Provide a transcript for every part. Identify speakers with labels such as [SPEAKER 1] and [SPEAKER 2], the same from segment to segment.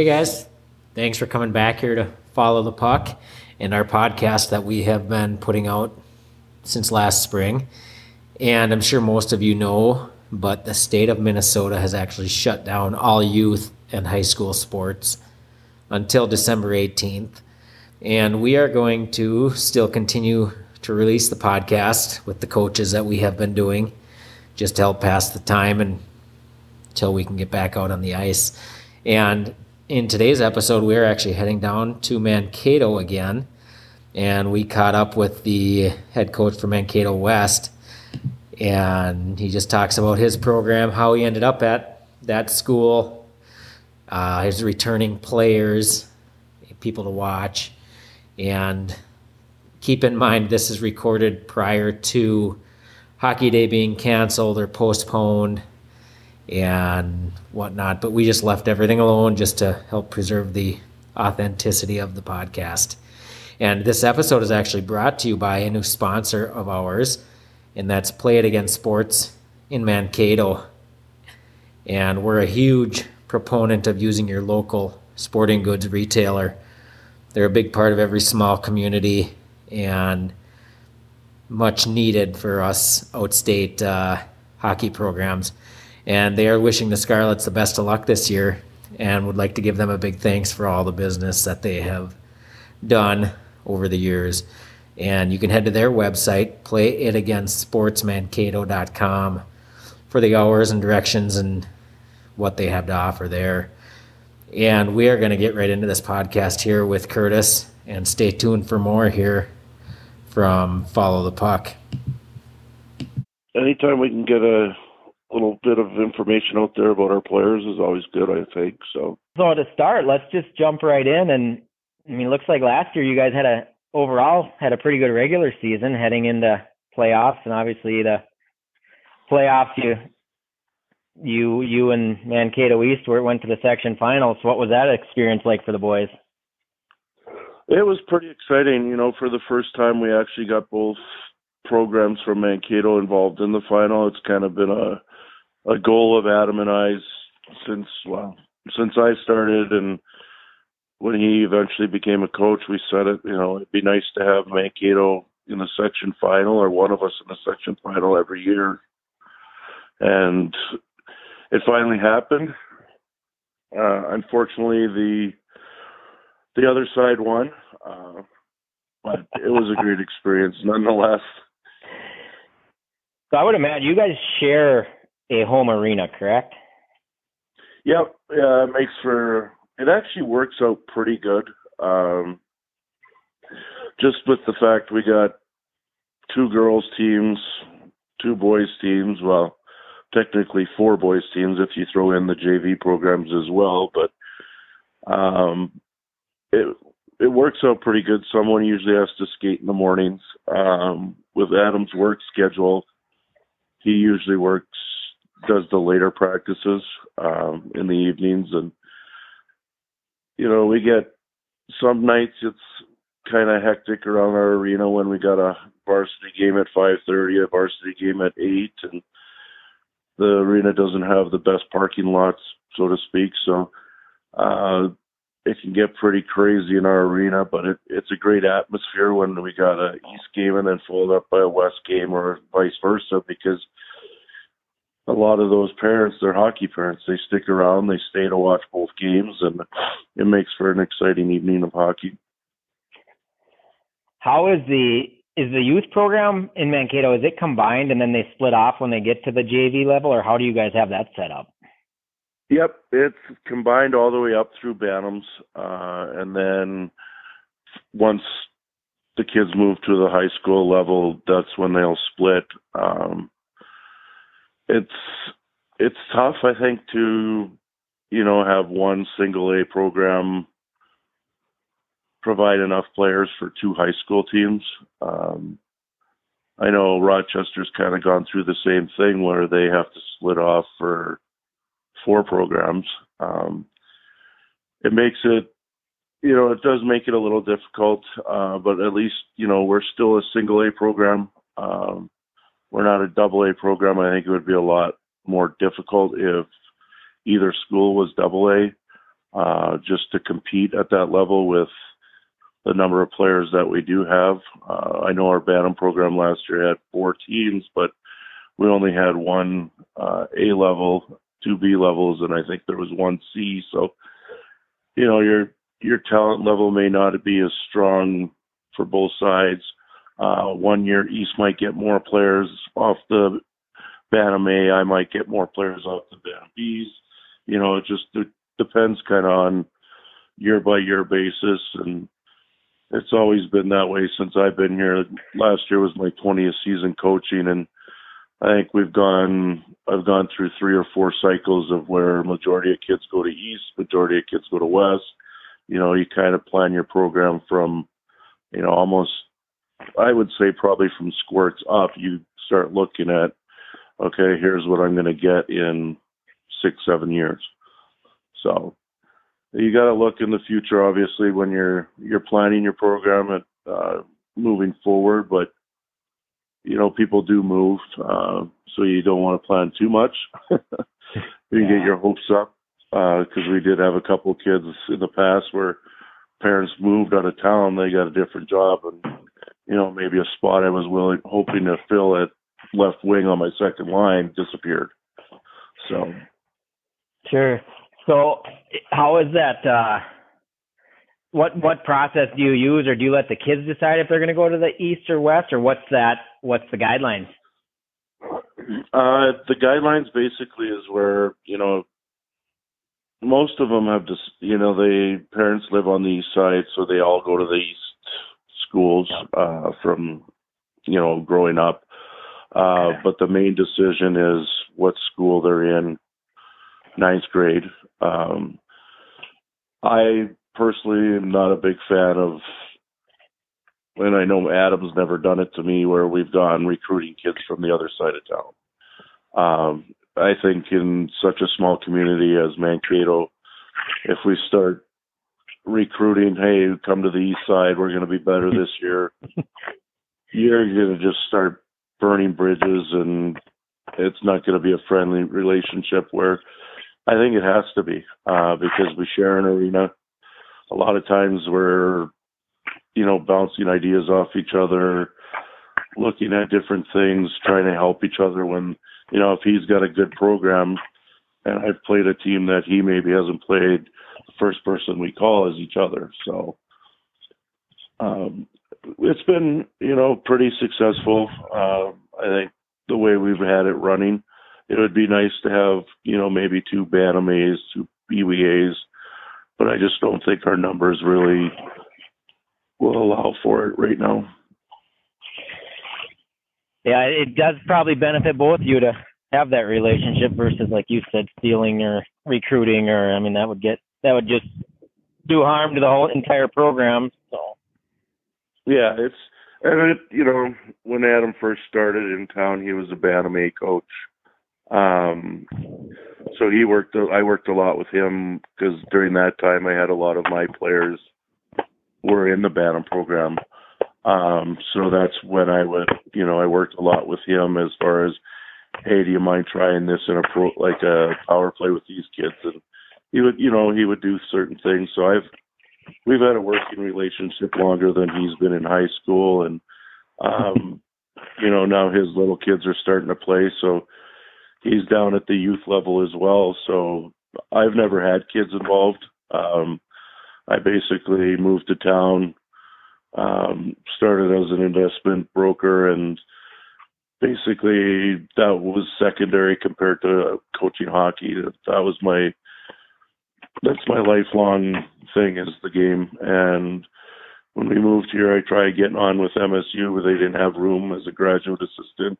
[SPEAKER 1] Hey guys, thanks for coming back here to follow the puck and our podcast that we have been putting out since last spring. And I'm sure most of you know, but the state of Minnesota has actually shut down all youth and high school sports until December 18th. And we are going to still continue to release the podcast with the coaches that we have been doing just to help pass the time and until we can get back out on the ice. And in today's episode, we're actually heading down to Mankato again. And we caught up with the head coach for Mankato West. And he just talks about his program, how he ended up at that school, uh, his returning players, people to watch. And keep in mind, this is recorded prior to Hockey Day being canceled or postponed and whatnot. But we just left everything alone just to help preserve the authenticity of the podcast. And this episode is actually brought to you by a new sponsor of ours, and that's Play It Again Sports in Mankato. And we're a huge proponent of using your local sporting goods retailer. They're a big part of every small community and much needed for us outstate uh, hockey programs and they are wishing the Scarlets the best of luck this year and would like to give them a big thanks for all the business that they have done over the years. And you can head to their website, playitagainsportsmankato.com, for the hours and directions and what they have to offer there. And we are going to get right into this podcast here with Curtis, and stay tuned for more here from Follow the Puck.
[SPEAKER 2] Anytime we can get a little bit of information out there about our players is always good, I think. So,
[SPEAKER 3] so to start, let's just jump right in. And I mean, it looks like last year you guys had a overall had a pretty good regular season heading into playoffs, and obviously the playoffs you you you and Mankato East went to the section finals. What was that experience like for the boys?
[SPEAKER 2] It was pretty exciting. You know, for the first time, we actually got both programs from Mankato involved in the final. It's kind of been a a goal of Adam and I's since well since I started and when he eventually became a coach, we said it. You know, it'd be nice to have Mankato in the section final or one of us in the section final every year, and it finally happened. Uh, unfortunately, the the other side won, uh, but it was a great experience nonetheless.
[SPEAKER 3] So I would imagine you guys share a home arena, correct?
[SPEAKER 2] Yep. Yeah, it makes for it actually works out pretty good. Um, just with the fact we got two girls teams, two boys teams. Well, technically four boys teams if you throw in the JV programs as well. But um, it it works out pretty good. Someone usually has to skate in the mornings. Um, with Adam's work schedule, he usually works does the later practices um, in the evenings, and you know we get some nights it's kind of hectic around our arena when we got a varsity game at 5:30, a varsity game at eight, and the arena doesn't have the best parking lots, so to speak. So uh, it can get pretty crazy in our arena, but it, it's a great atmosphere when we got a East game and then followed up by a West game or vice versa because a lot of those parents, they're hockey parents. They stick around, they stay to watch both games, and it makes for an exciting evening of hockey.
[SPEAKER 3] How is the is the youth program in Mankato? Is it combined and then they split off when they get to the JV level, or how do you guys have that set up?
[SPEAKER 2] Yep, it's combined all the way up through Bantams, uh, and then once the kids move to the high school level, that's when they'll split. Um, it's it's tough, I think, to you know have one single A program provide enough players for two high school teams. Um, I know Rochester's kind of gone through the same thing where they have to split off for four programs. Um, it makes it, you know, it does make it a little difficult, uh, but at least, you know, we're still a single A program. Um, we're not a double A program. I think it would be a lot more difficult if either school was double A. uh, just to compete at that level with the number of players that we do have. Uh, I know our Bantam program last year had four teams, but we only had one uh, A level, two B levels, and I think there was one C. So, you know, your your talent level may not be as strong for both sides. Uh, one year East might get more players off the Bantam A. I might get more players off the Bantam Bs. You know, it just it depends kind of on year by year basis, and it's always been that way since I've been here. Last year was my 20th season coaching, and I think we've gone. I've gone through three or four cycles of where majority of kids go to East, majority of kids go to West. You know, you kind of plan your program from, you know, almost. I would say probably from squirts up. You start looking at, okay, here's what I'm going to get in six, seven years. So you got to look in the future, obviously, when you're you're planning your program and uh, moving forward. But you know, people do move, uh, so you don't want to plan too much. you yeah. get your hopes up because uh, we did have a couple of kids in the past where parents moved out of town, they got a different job, and you know, maybe a spot I was willing hoping to fill at left wing on my second line disappeared. So.
[SPEAKER 3] Sure. So how is that? Uh, what what process do you use, or do you let the kids decide if they're going to go to the east or west, or what's that? What's the guidelines?
[SPEAKER 2] Uh, the guidelines basically is where you know most of them have just you know the parents live on the east side, so they all go to the east schools uh, from you know growing up. Uh, but the main decision is what school they're in ninth grade. Um, I personally am not a big fan of, and I know Adam's never done it to me, where we've gone recruiting kids from the other side of town. Um, I think in such a small community as Mankato, if we start recruiting, hey, come to the east side, we're going to be better this year, you're going to just start burning bridges and it's not going to be a friendly relationship where I think it has to be uh, because we share an arena. A lot of times we're, you know, bouncing ideas off each other, looking at different things, trying to help each other. When you know, if he's got a good program, and I've played a team that he maybe hasn't played, the first person we call is each other. So um, it's been, you know, pretty successful. Uh, I think the way we've had it running it would be nice to have, you know, maybe two Bantam A's, two BWA's, but I just don't think our numbers really will allow for it right now.
[SPEAKER 3] Yeah, it does probably benefit both you to have that relationship versus, like you said, stealing or recruiting, or I mean, that would get that would just do harm to the whole entire program. So.
[SPEAKER 2] Yeah, it's and it, you know when Adam first started in town, he was a Bantam A coach, um, so he worked. I worked a lot with him because during that time I had a lot of my players were in the Bantam program. Um, so that's when I would, you know, I worked a lot with him as far as, hey, do you mind trying this in a pro, like a power play with these kids? And he would, you know, he would do certain things. So I've, we've had a working relationship longer than he's been in high school, and, um, you know, now his little kids are starting to play. So he's down at the youth level as well. So I've never had kids involved. Um, I basically moved to town, um, started as an investment broker, and basically that was secondary compared to coaching hockey. That was my that's my lifelong thing is the game. And when we moved here, I tried getting on with MSU, but they didn't have room as a graduate assistant.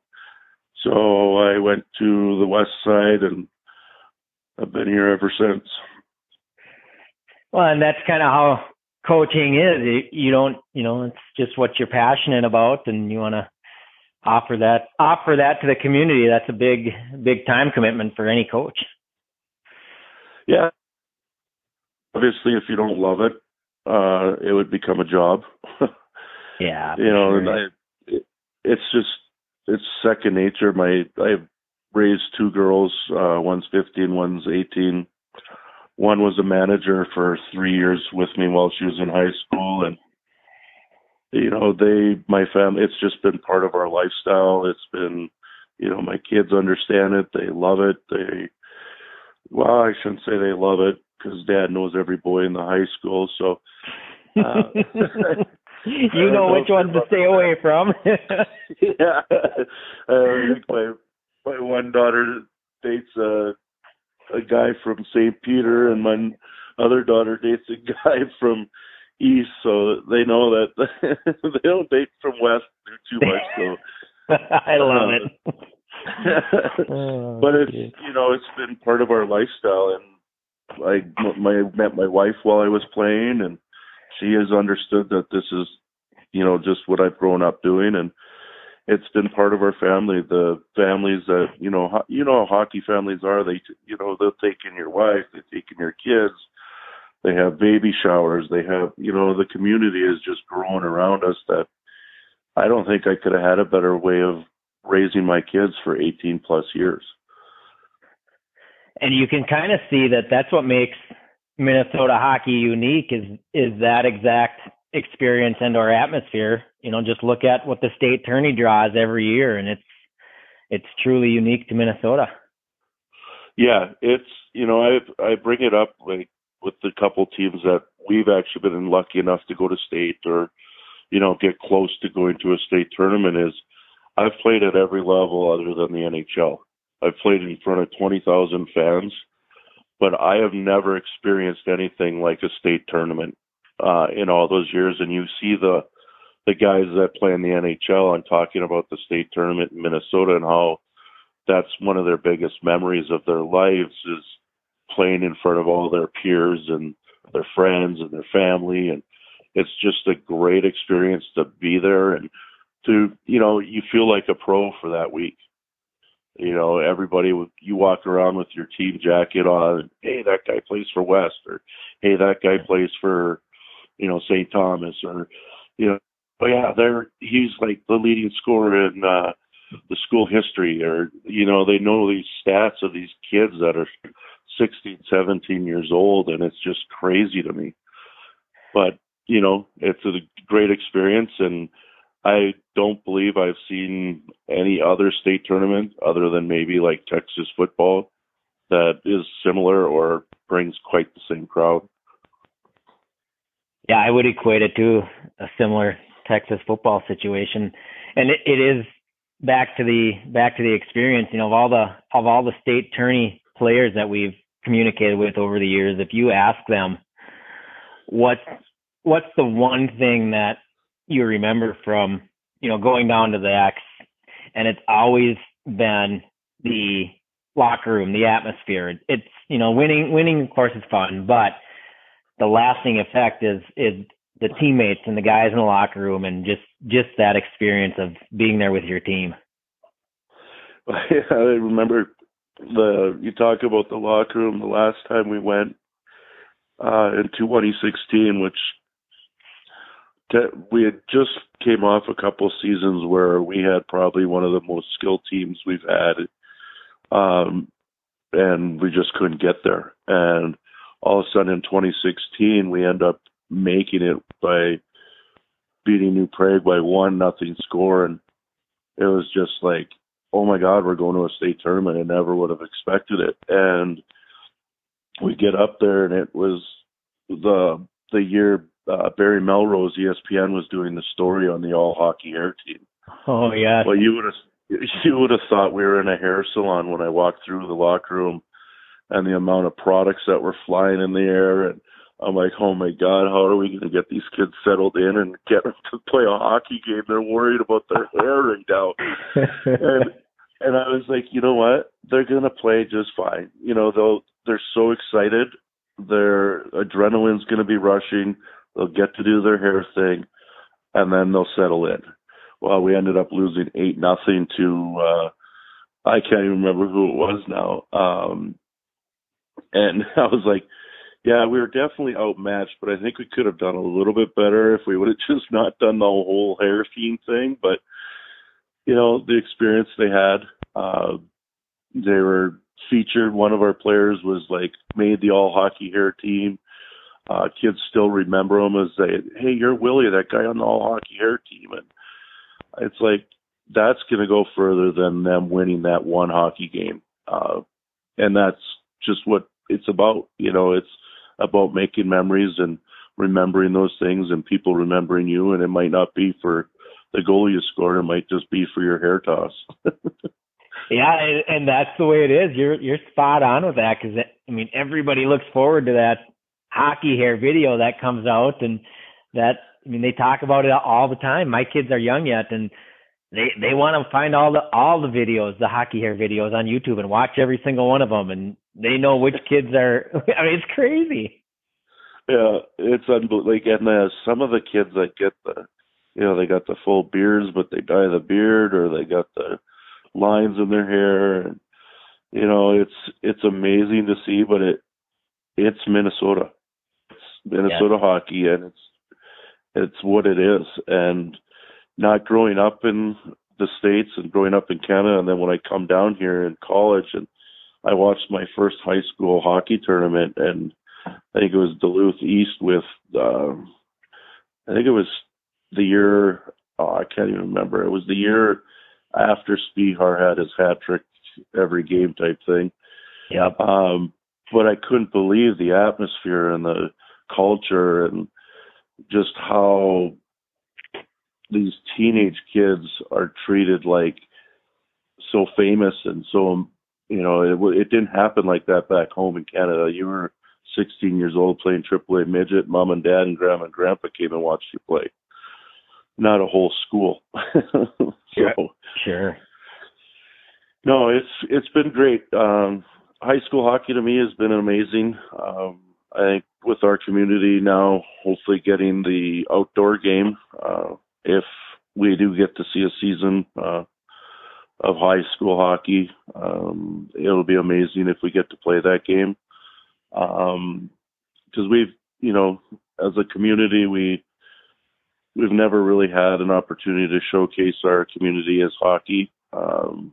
[SPEAKER 2] So I went to the west side and I've been here ever since.
[SPEAKER 3] Well, and that's kind of how coaching is. You don't, you know, it's just what you're passionate about and you want to offer that offer that to the community. That's a big big time commitment for any coach.
[SPEAKER 2] Yeah. Obviously if you don't love it, uh it would become a job.
[SPEAKER 3] yeah.
[SPEAKER 2] you know, sure. and I it, it's just it's second nature. My I've raised two girls. Uh, one's 15, one's 18. one was a manager for three years with me while she was in high school, and you know, they, my family, it's just been part of our lifestyle. It's been, you know, my kids understand it. They love it. They, well, I shouldn't say they love it because dad knows every boy in the high school. So,
[SPEAKER 3] uh, you know which ones to stay away from.
[SPEAKER 2] yeah. I think my, my one daughter dates a, a guy from St. Peter and my other daughter dates a guy from east, so they know that they don't date from west too much. So
[SPEAKER 3] I love it.
[SPEAKER 2] oh, but it's you know it's been part of our lifestyle, and I my met my wife while I was playing, and she has understood that this is you know just what I've grown up doing, and it's been part of our family. The families that you know ho- you know how hockey families are. They you know they'll take in your wife, they take in your kids they have baby showers. They have, you know, the community is just growing around us that I don't think I could have had a better way of raising my kids for 18 plus years.
[SPEAKER 3] And you can kind of see that that's what makes Minnesota hockey unique is is that exact experience and our atmosphere. You know, just look at what the state tourney draws every year and it's it's truly unique to Minnesota.
[SPEAKER 2] Yeah, it's you know, I I bring it up like with the couple teams that we've actually been lucky enough to go to state or you know get close to going to a state tournament is I've played at every level other than the NHL. I've played in front of 20,000 fans, but I have never experienced anything like a state tournament uh, in all those years. And you see the the guys that play in the NHL and talking about the state tournament in Minnesota and how that's one of their biggest memories of their lives is playing in front of all their peers and their friends and their family. And it's just a great experience to be there and to you know you feel like a pro for that week. You know everybody you walk around with your team jacket on hey that guy plays for west or hey that guy plays for you know st thomas or you know oh yeah they're he's like the leading scorer in uh the school history or you know they know these stats of these kids that are 16, 17 years old, and it's just crazy to me. But you know, it's a great experience, and I don't believe I've seen any other state tournament other than maybe like Texas football that is similar or brings quite the same crowd.
[SPEAKER 3] Yeah, I would equate it to a similar Texas football situation, and it, it is back to the back to the experience. You know, of all the of all the state tourney players that we've communicated with over the years, if you ask them what's what's the one thing that you remember from you know going down to the X, and it's always been the locker room, the atmosphere. It's you know winning winning of course is fun, but the lasting effect is is the teammates and the guys in the locker room and just just that experience of being there with your team.
[SPEAKER 2] I remember the you talk about the locker room the last time we went uh in 2016 which we had just came off a couple seasons where we had probably one of the most skilled teams we've had um and we just couldn't get there. And all of a sudden in 2016 we end up making it by beating New Prague by one nothing score. And it was just like oh my God, we're going to a state tournament. I never would have expected it. And we get up there, and it was the the year uh, Barry Melrose, ESPN, was doing the story on the all hockey hair team.
[SPEAKER 3] Oh yeah.
[SPEAKER 2] Well, you would have you would have thought we were in a hair salon when I walked through the locker room, and the amount of products that were flying in the air and I'm like, oh my god, how are we going to get these kids settled in and get them to play a hockey game? They're worried about their hair right now. and and I was like, you know what? They're going to play just fine. You know, they'll they're so excited. Their adrenaline's going to be rushing. They'll get to do their hair thing, and then they'll settle in. Well, we ended up losing eight nothing to uh I can't even remember who it was now. Um and I was like, yeah, we were definitely outmatched, but I think we could have done a little bit better if we would have just not done the whole hair theme thing. But you know, the experience they had, uh, they were featured. One of our players was like made the all hockey hair team. Uh, kids still remember him as they, hey, you're Willie, that guy on the all hockey hair team, and it's like that's going to go further than them winning that one hockey game. Uh, and that's just what it's about. You know, it's about making memories and remembering those things and people remembering you. And it might not be for the goal you scored; it might just be for your hair toss.
[SPEAKER 3] yeah, and that's the way it is. You're you're spot on with that because I mean everybody looks forward to that hockey hair video that comes out, and that I mean they talk about it all the time. My kids are young yet, and they they want to find all the all the videos, the hockey hair videos on YouTube, and watch every single one of them, and they know which kids are. I mean, it's crazy.
[SPEAKER 2] Yeah, it's unbelievable. Like, and uh, some of the kids that get the, you know, they got the full beards, but they dye the beard, or they got the lines in their hair, and you know, it's it's amazing to see. But it it's Minnesota, it's Minnesota yeah. hockey, and it's it's what it is, and not growing up in the states and growing up in Canada, and then when I come down here in college and I watched my first high school hockey tournament, and I think it was Duluth East with, uh, I think it was the year, oh, I can't even remember. It was the year after Spehar had his hat trick every game type thing.
[SPEAKER 3] Yep.
[SPEAKER 2] Um, but I couldn't believe the atmosphere and the culture and just how these teenage kids are treated like so famous and so you know it it didn't happen like that back home in Canada. You were 16 years old playing AAA midget. Mom and dad and grandma and grandpa came and watched you play. Not a whole school. so
[SPEAKER 3] sure. sure.
[SPEAKER 2] No, it's it's been great. Um, high school hockey to me has been amazing. Um, I think with our community now, hopefully getting the outdoor game. Uh, if we do get to see a season uh, of high school hockey, um, it'll be amazing if we get to play that game. Because um, we've, you know, as a community, we we've never really had an opportunity to showcase our community as hockey um,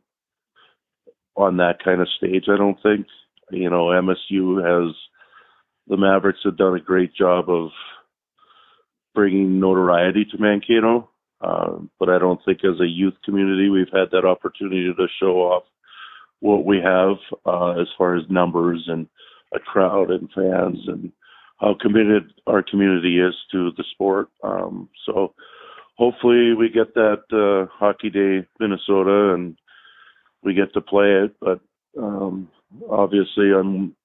[SPEAKER 2] on that kind of stage. I don't think, you know, MSU has the Mavericks have done a great job of bringing notoriety to Mankato. Uh, but I don't think as a youth community we've had that opportunity to show off what we have uh, as far as numbers and a crowd and fans and how committed our community is to the sport. Um, so hopefully we get that uh, Hockey Day Minnesota and we get to play it. But um, obviously, I'm,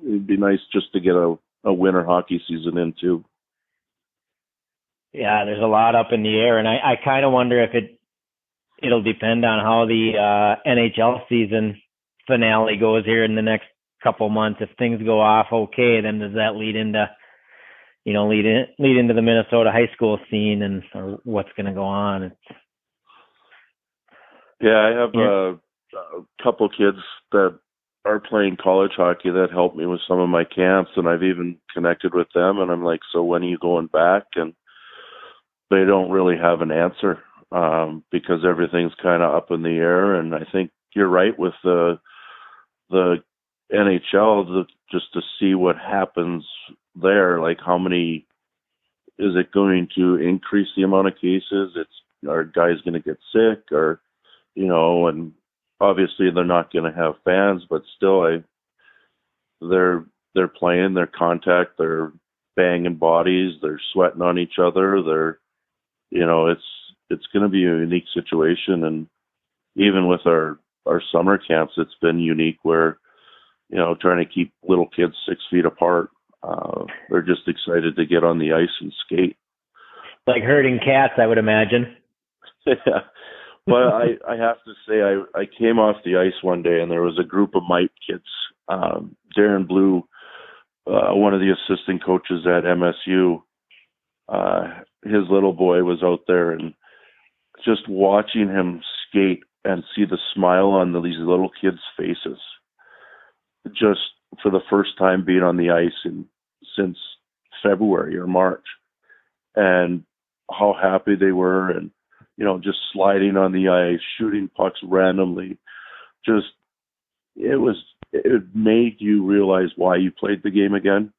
[SPEAKER 2] it'd be nice just to get a, a winter hockey season in too.
[SPEAKER 3] Yeah, there's a lot up in the air, and I, I kind of wonder if it it'll depend on how the uh, NHL season finale goes here in the next couple months. If things go off okay, then does that lead into you know lead in lead into the Minnesota high school scene and or what's going to go on? It's,
[SPEAKER 2] yeah, I have yeah. a, a couple kids that are playing college hockey that helped me with some of my camps, and I've even connected with them. And I'm like, so when are you going back? And they don't really have an answer um, because everything's kind of up in the air. And I think you're right with the the NHL the, just to see what happens there. Like how many is it going to increase the amount of cases? It's are guys going to get sick or you know? And obviously they're not going to have fans, but still, I they're they're playing, they're contact, they're banging bodies, they're sweating on each other, they're you know, it's it's going to be a unique situation, and even with our our summer camps, it's been unique where you know trying to keep little kids six feet apart. Uh, they're just excited to get on the ice and skate.
[SPEAKER 3] Like herding cats, I would imagine.
[SPEAKER 2] yeah. But I, I have to say, I, I came off the ice one day and there was a group of Mite kids. Um, Darren Blue, uh, one of the assistant coaches at MSU, uh, his little boy was out there and just watching him skate and see the smile on the, these little kids' faces, just for the first time being on the ice in since February or March, and how happy they were, and you know, just sliding on the ice, shooting pucks randomly, just it was it made you realize why you played the game again.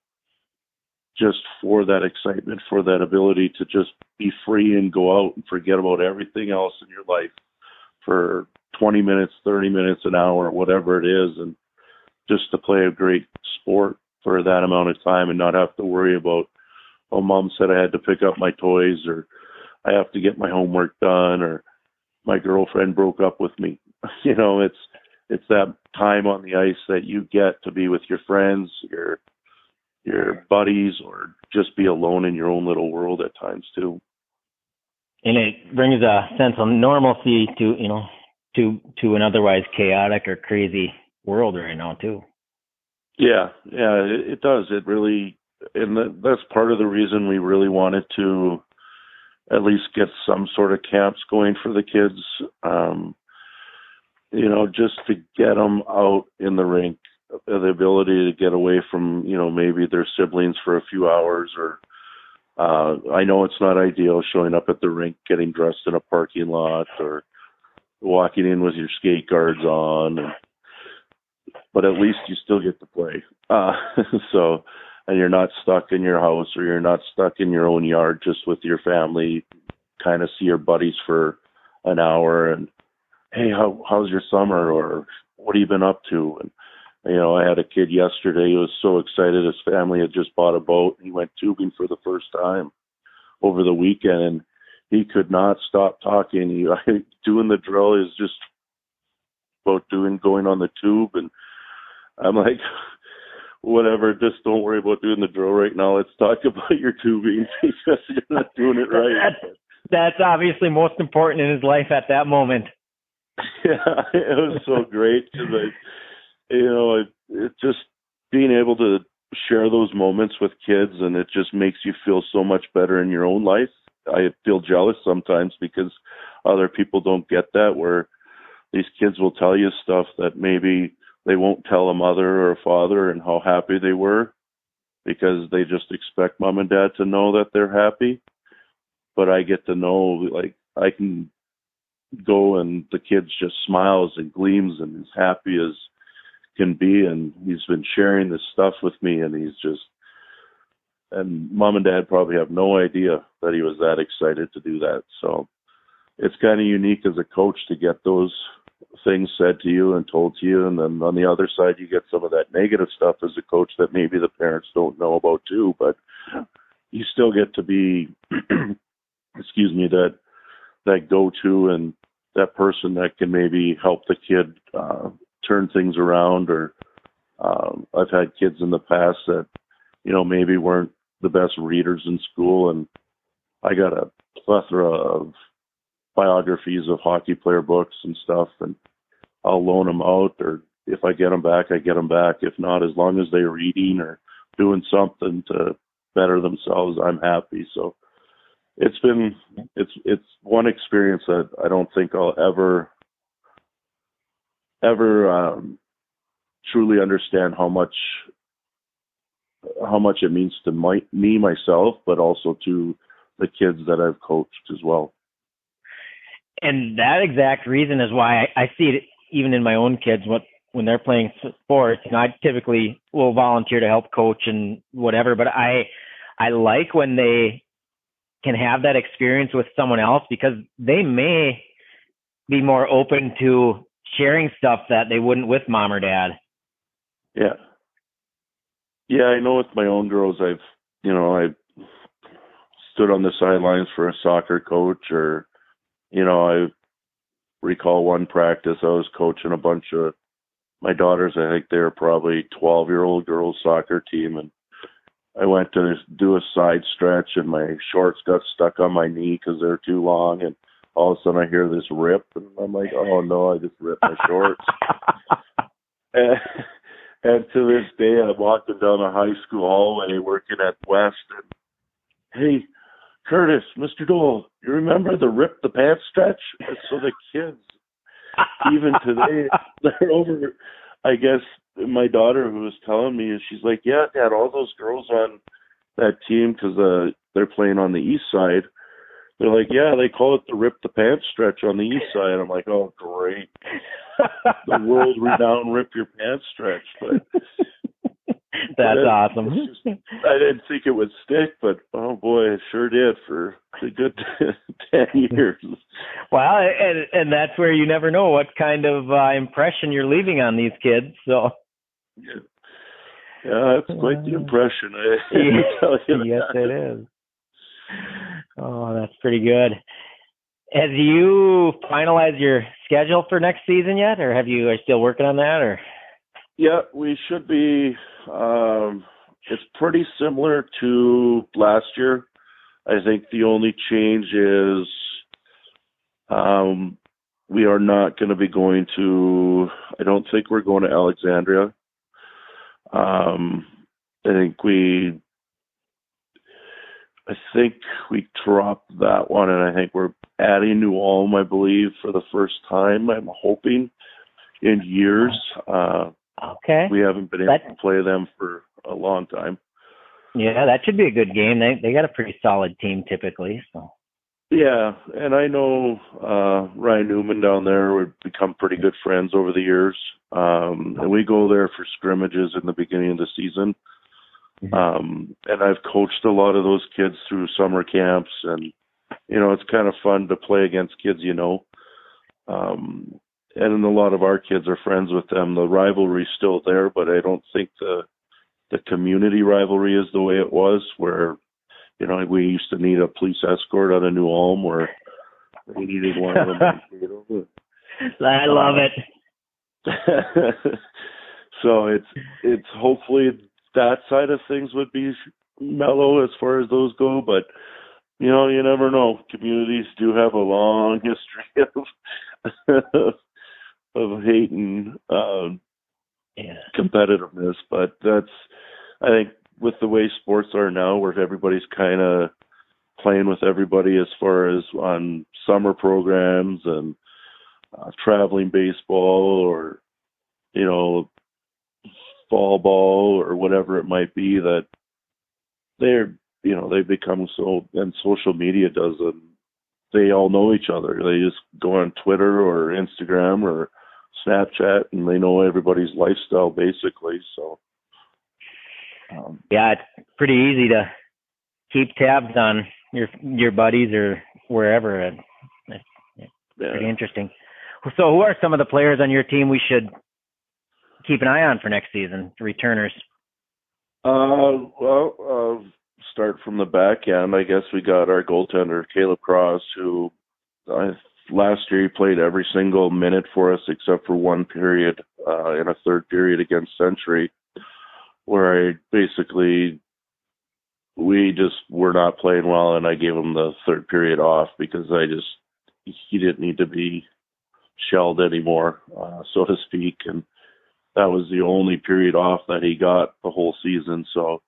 [SPEAKER 2] Just for that excitement, for that ability to just be free and go out and forget about everything else in your life for 20 minutes, 30 minutes, an hour, whatever it is, and just to play a great sport for that amount of time and not have to worry about, oh, mom said I had to pick up my toys or I have to get my homework done or my girlfriend broke up with me. You know, it's it's that time on the ice that you get to be with your friends, your your buddies, or just be alone in your own little world at times too.
[SPEAKER 3] And it brings a sense of normalcy to you know to to an otherwise chaotic or crazy world right now too.
[SPEAKER 2] Yeah, yeah, it, it does. It really, and that's part of the reason we really wanted to at least get some sort of camps going for the kids. Um, you know, just to get them out in the rink, the ability to get away from, you know, maybe their siblings for a few hours or, uh, I know it's not ideal showing up at the rink, getting dressed in a parking lot or walking in with your skate guards on, and, but at least you still get to play. Uh, so, and you're not stuck in your house or you're not stuck in your own yard just with your family, kind of see your buddies for an hour and hey, how how's your summer or what have you been up to? And you know, I had a kid yesterday who was so excited his family had just bought a boat and he went tubing for the first time over the weekend and he could not stop talking. He doing the drill is just about doing going on the tube and I'm like whatever, just don't worry about doing the drill right now. Let's talk about your tubing because you're not doing it right.
[SPEAKER 3] That's, that's obviously most important in his life at that moment.
[SPEAKER 2] yeah, it was so great because I, you know, it, it just being able to share those moments with kids and it just makes you feel so much better in your own life. I feel jealous sometimes because other people don't get that where these kids will tell you stuff that maybe they won't tell a mother or a father and how happy they were because they just expect mom and dad to know that they're happy. But I get to know like I can go and the kids just smiles and gleams and is happy as can be and he's been sharing this stuff with me and he's just and mom and dad probably have no idea that he was that excited to do that. So it's kind of unique as a coach to get those things said to you and told to you and then on the other side you get some of that negative stuff as a coach that maybe the parents don't know about too but you still get to be excuse me that that go to and that person that can maybe help the kid uh, turn things around. Or um, I've had kids in the past that you know maybe weren't the best readers in school, and I got a plethora of biographies of hockey player books and stuff, and I'll loan them out, or if I get them back, I get them back. If not, as long as they're reading or doing something to better themselves, I'm happy. So it's been it's it's one experience that I don't think I'll ever ever um, truly understand how much how much it means to my, me myself, but also to the kids that I've coached as well.
[SPEAKER 3] And that exact reason is why I, I see it even in my own kids. What when they're playing sports, know, I typically will volunteer to help coach and whatever, but I I like when they can have that experience with someone else because they may be more open to sharing stuff that they wouldn't with mom or dad.
[SPEAKER 2] Yeah. Yeah, I know with my own girls I've you know, I stood on the sidelines for a soccer coach or you know, I recall one practice I was coaching a bunch of my daughters, I think they were probably twelve year old girls soccer team and I went to do a side stretch and my shorts got stuck on my knee because they're too long and all of a sudden I hear this rip and I'm like, oh no, I just ripped my shorts. and, and to this day, I'm walking down a high school hallway working at West and hey, Curtis, Mr. Doell, you remember the rip the pants stretch? And so the kids, even today, they're over. I guess my daughter who was telling me, she's like, yeah, Dad, all those girls on that team because uh, they're playing on the east side. They're like, yeah, they call it the rip the pants stretch on the east side. I'm like, oh, great, the world renowned rip your pants stretch. But
[SPEAKER 3] that's
[SPEAKER 2] but
[SPEAKER 3] awesome.
[SPEAKER 2] Just, I didn't think it would stick, but oh boy, it sure did for a good ten years.
[SPEAKER 3] Well, and and that's where you never know what kind of uh, impression you're leaving on these kids. So.
[SPEAKER 2] Yeah. Yeah, that's quite the impression. I,
[SPEAKER 3] yes, yes it is. Oh, that's pretty good. Have you finalized your schedule for next season yet, or have you are you still working on that? Or
[SPEAKER 2] yeah, we should be. Um, it's pretty similar to last year. I think the only change is um, we are not going to be going to. I don't think we're going to Alexandria. Um, I think we I think we dropped that one, and I think we're adding New Ulm, I believe, for the first time. I'm hoping in years. Uh,
[SPEAKER 3] okay.
[SPEAKER 2] We haven't been able that, to play them for a long time.
[SPEAKER 3] Yeah, that should be a good game. They they got a pretty solid team typically. So.
[SPEAKER 2] Yeah, and I know uh Ryan Newman down there. We've become pretty good friends over the years. Um and we go there for scrimmages in the beginning of the season. Mm-hmm. Um, and I've coached a lot of those kids through summer camps, and you know it's kind of fun to play against kids you know. Um, and a lot of our kids are friends with them. The rivalry's still there, but I don't think the the community rivalry is the way it was, where you know we used to need a police escort on a New Ulm, where we needed one of them.
[SPEAKER 3] I love it.
[SPEAKER 2] so it's it's hopefully that side of things would be mellow as far as those go, but you know, you never know. Communities do have a long history of of hate and um,
[SPEAKER 3] yeah.
[SPEAKER 2] competitiveness, but that's I think with the way sports are now, where everybody's kind of playing with everybody as far as on summer programs and uh, traveling baseball or you know fall ball or whatever it might be that they're you know they become so and social media does it they all know each other. They just go on twitter or instagram or snapchat and they know everybody's lifestyle basically. So
[SPEAKER 3] um, yeah it's pretty easy to keep tabs on your your buddies or wherever. It's, it's yeah. pretty interesting. So who are some of the players on your team we should keep an eye on for next season, returners?
[SPEAKER 2] Uh, well, uh, start from the back end. I guess we got our goaltender Caleb Cross, who uh, last year he played every single minute for us except for one period uh, in a third period against Century, where I basically we just were not playing well, and I gave him the third period off because I just he didn't need to be shelled anymore, uh, so to speak, and that was the only period off that he got the whole season. So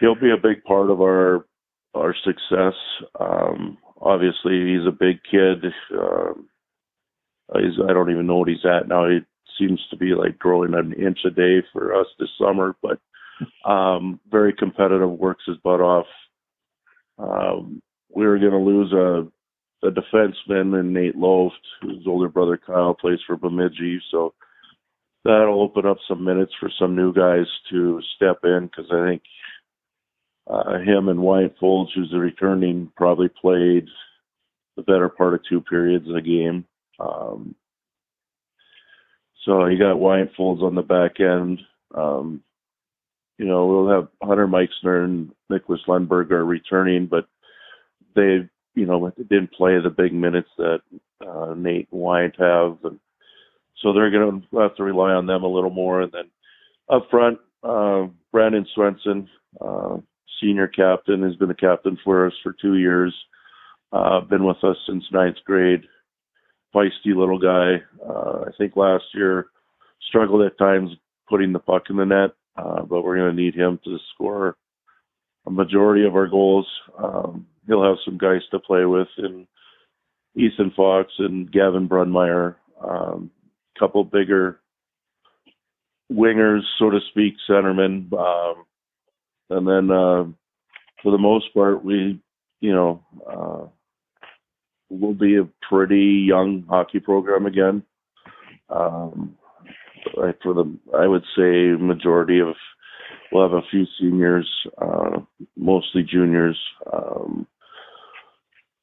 [SPEAKER 2] he'll be a big part of our our success. Um, obviously, he's a big kid. Um, he's I don't even know what he's at now. He seems to be like growing an inch a day for us this summer, but um, very competitive. Works his butt off. Um, we were going to lose a a defenseman in Nate Loft, whose older brother Kyle plays for Bemidji. So that'll open up some minutes for some new guys to step in because I think uh, him and Wyatt Folds, who's a returning, probably played the better part of two periods of the game. Um, so you got Wyatt Folds on the back end. Um, you know, we'll have Hunter Meixner and Nicholas Lundberg are returning, but they, you know, didn't play the big minutes that uh, Nate and Wyatt have. And so they're going to have to rely on them a little more. And then up front, uh, Brandon Swenson, uh, senior captain, has been the captain for us for two years. Uh, been with us since ninth grade. Feisty little guy. Uh, I think last year struggled at times putting the puck in the net, uh, but we're going to need him to score a majority of our goals. Um, he'll have some guys to play with in Ethan Fox and Gavin Brunmeyer. Um, couple bigger wingers, so to speak, centermen. Um, and then uh, for the most part, we, you know, uh, we'll be a pretty young hockey program again. Um, for the, I would say majority of, we'll have a few seniors, uh, mostly juniors. Um,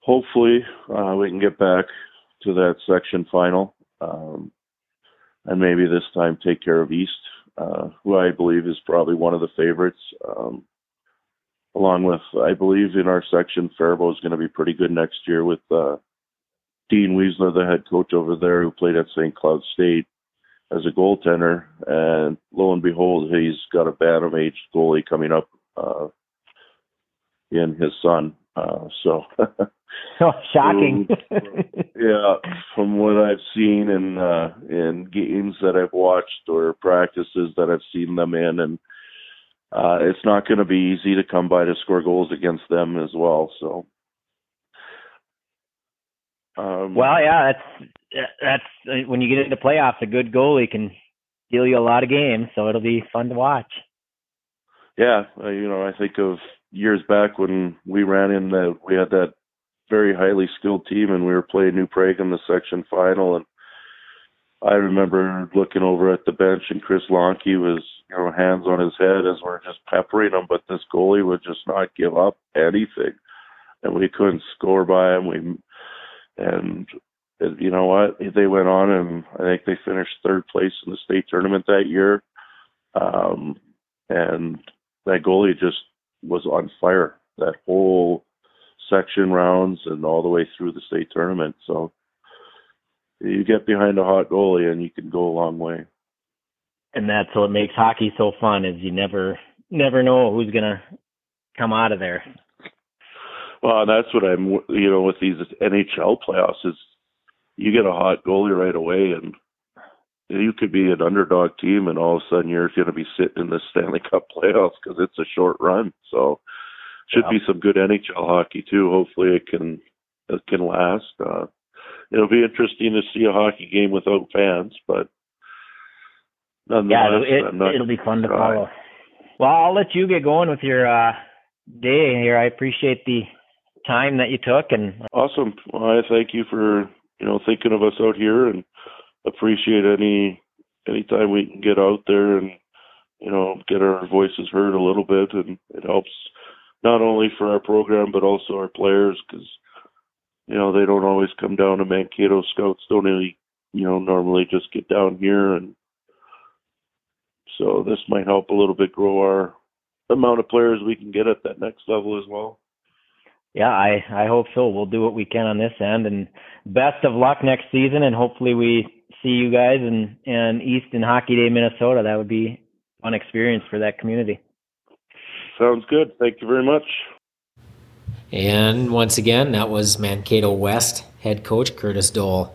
[SPEAKER 2] hopefully, uh, we can get back to that section final. Um, and maybe this time take care of East, uh, who I believe is probably one of the favorites. Um, along with, I believe in our section, Faribault is going to be pretty good next year with uh, Dean Weisler, the head coach over there, who played at St. Cloud State as a goaltender. And lo and behold, he's got a bantam age goalie coming up uh, in his son. Uh, so
[SPEAKER 3] Oh, shocking.
[SPEAKER 2] yeah, from what I've seen in uh, in games that I've watched or practices that I've seen them in, and uh, it's not going to be easy to come by to score goals against them as well. So, um,
[SPEAKER 3] well, yeah, that's that's when you get into playoffs, a good goalie can deal you a lot of games, so it'll be fun to watch.
[SPEAKER 2] Yeah, uh, you know, I think of years back when we ran in that we had that very highly skilled team, and we were playing New Prague in the section final. And I remember looking over at the bench, and Chris Lonke was, you know, hands on his head as we're just peppering him, but this goalie would just not give up anything, and we couldn't score by him. We and you know what? They went on, and I think they finished third place in the state tournament that year. Um, and that goalie just was on fire that whole section rounds and all the way through the state tournament. So you get behind a hot goalie and you can go a long way.
[SPEAKER 3] And that's what makes hockey so fun is you never never know who's gonna come out of there.
[SPEAKER 2] Well, that's what I'm you know with these NHL playoffs is you get a hot goalie right away and you could be an underdog team and all of a sudden you're going to be sitting in the Stanley Cup playoffs because it's a short run. So should yeah. be some good NHL hockey too. Hopefully it can it can last. Uh, it'll be interesting to see a hockey game without fans, but
[SPEAKER 3] yeah, it, will be fun to follow. Well, I'll let you get going with your uh, day here. I appreciate the time that you took and
[SPEAKER 2] awesome. Well, I thank you for you know thinking of us out here and appreciate any anytime we can get out there and you know get our voices heard a little bit and it helps not only for our program but also our players because you know they don't always come down to Mankato. Scouts don't really you know normally just get down here, and so this might help a little bit grow our amount of players we can get at that next level as well.
[SPEAKER 3] Yeah, I I hope so. We'll do what we can on this end, and best of luck next season, and hopefully we see you guys in in East and Hockey Day, Minnesota. That would be fun experience for that community.
[SPEAKER 2] Sounds good. Thank you very much.
[SPEAKER 1] And once again, that was Mankato West head coach Curtis Doell.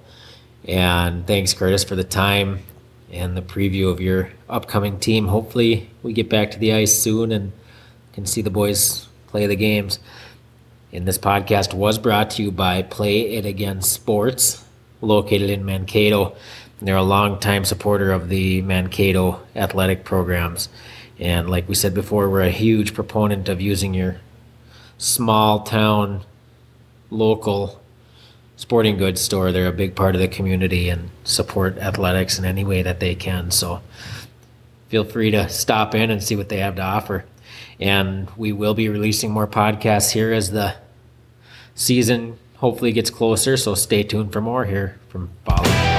[SPEAKER 1] And thanks, Curtis, for the time and the preview of your upcoming team. Hopefully, we get back to the ice soon and can see the boys play the games. And this podcast was brought to you by Play It Again Sports, located in Mankato. They're a longtime supporter of the Mankato athletic programs. And like we said before, we're a huge proponent of using your small town, local sporting goods store. They're a big part of the community and support athletics in any way that they can. So feel free to stop in and see what they have to offer. And we will be releasing more podcasts here as the season hopefully gets closer. So stay tuned for more here from Follow.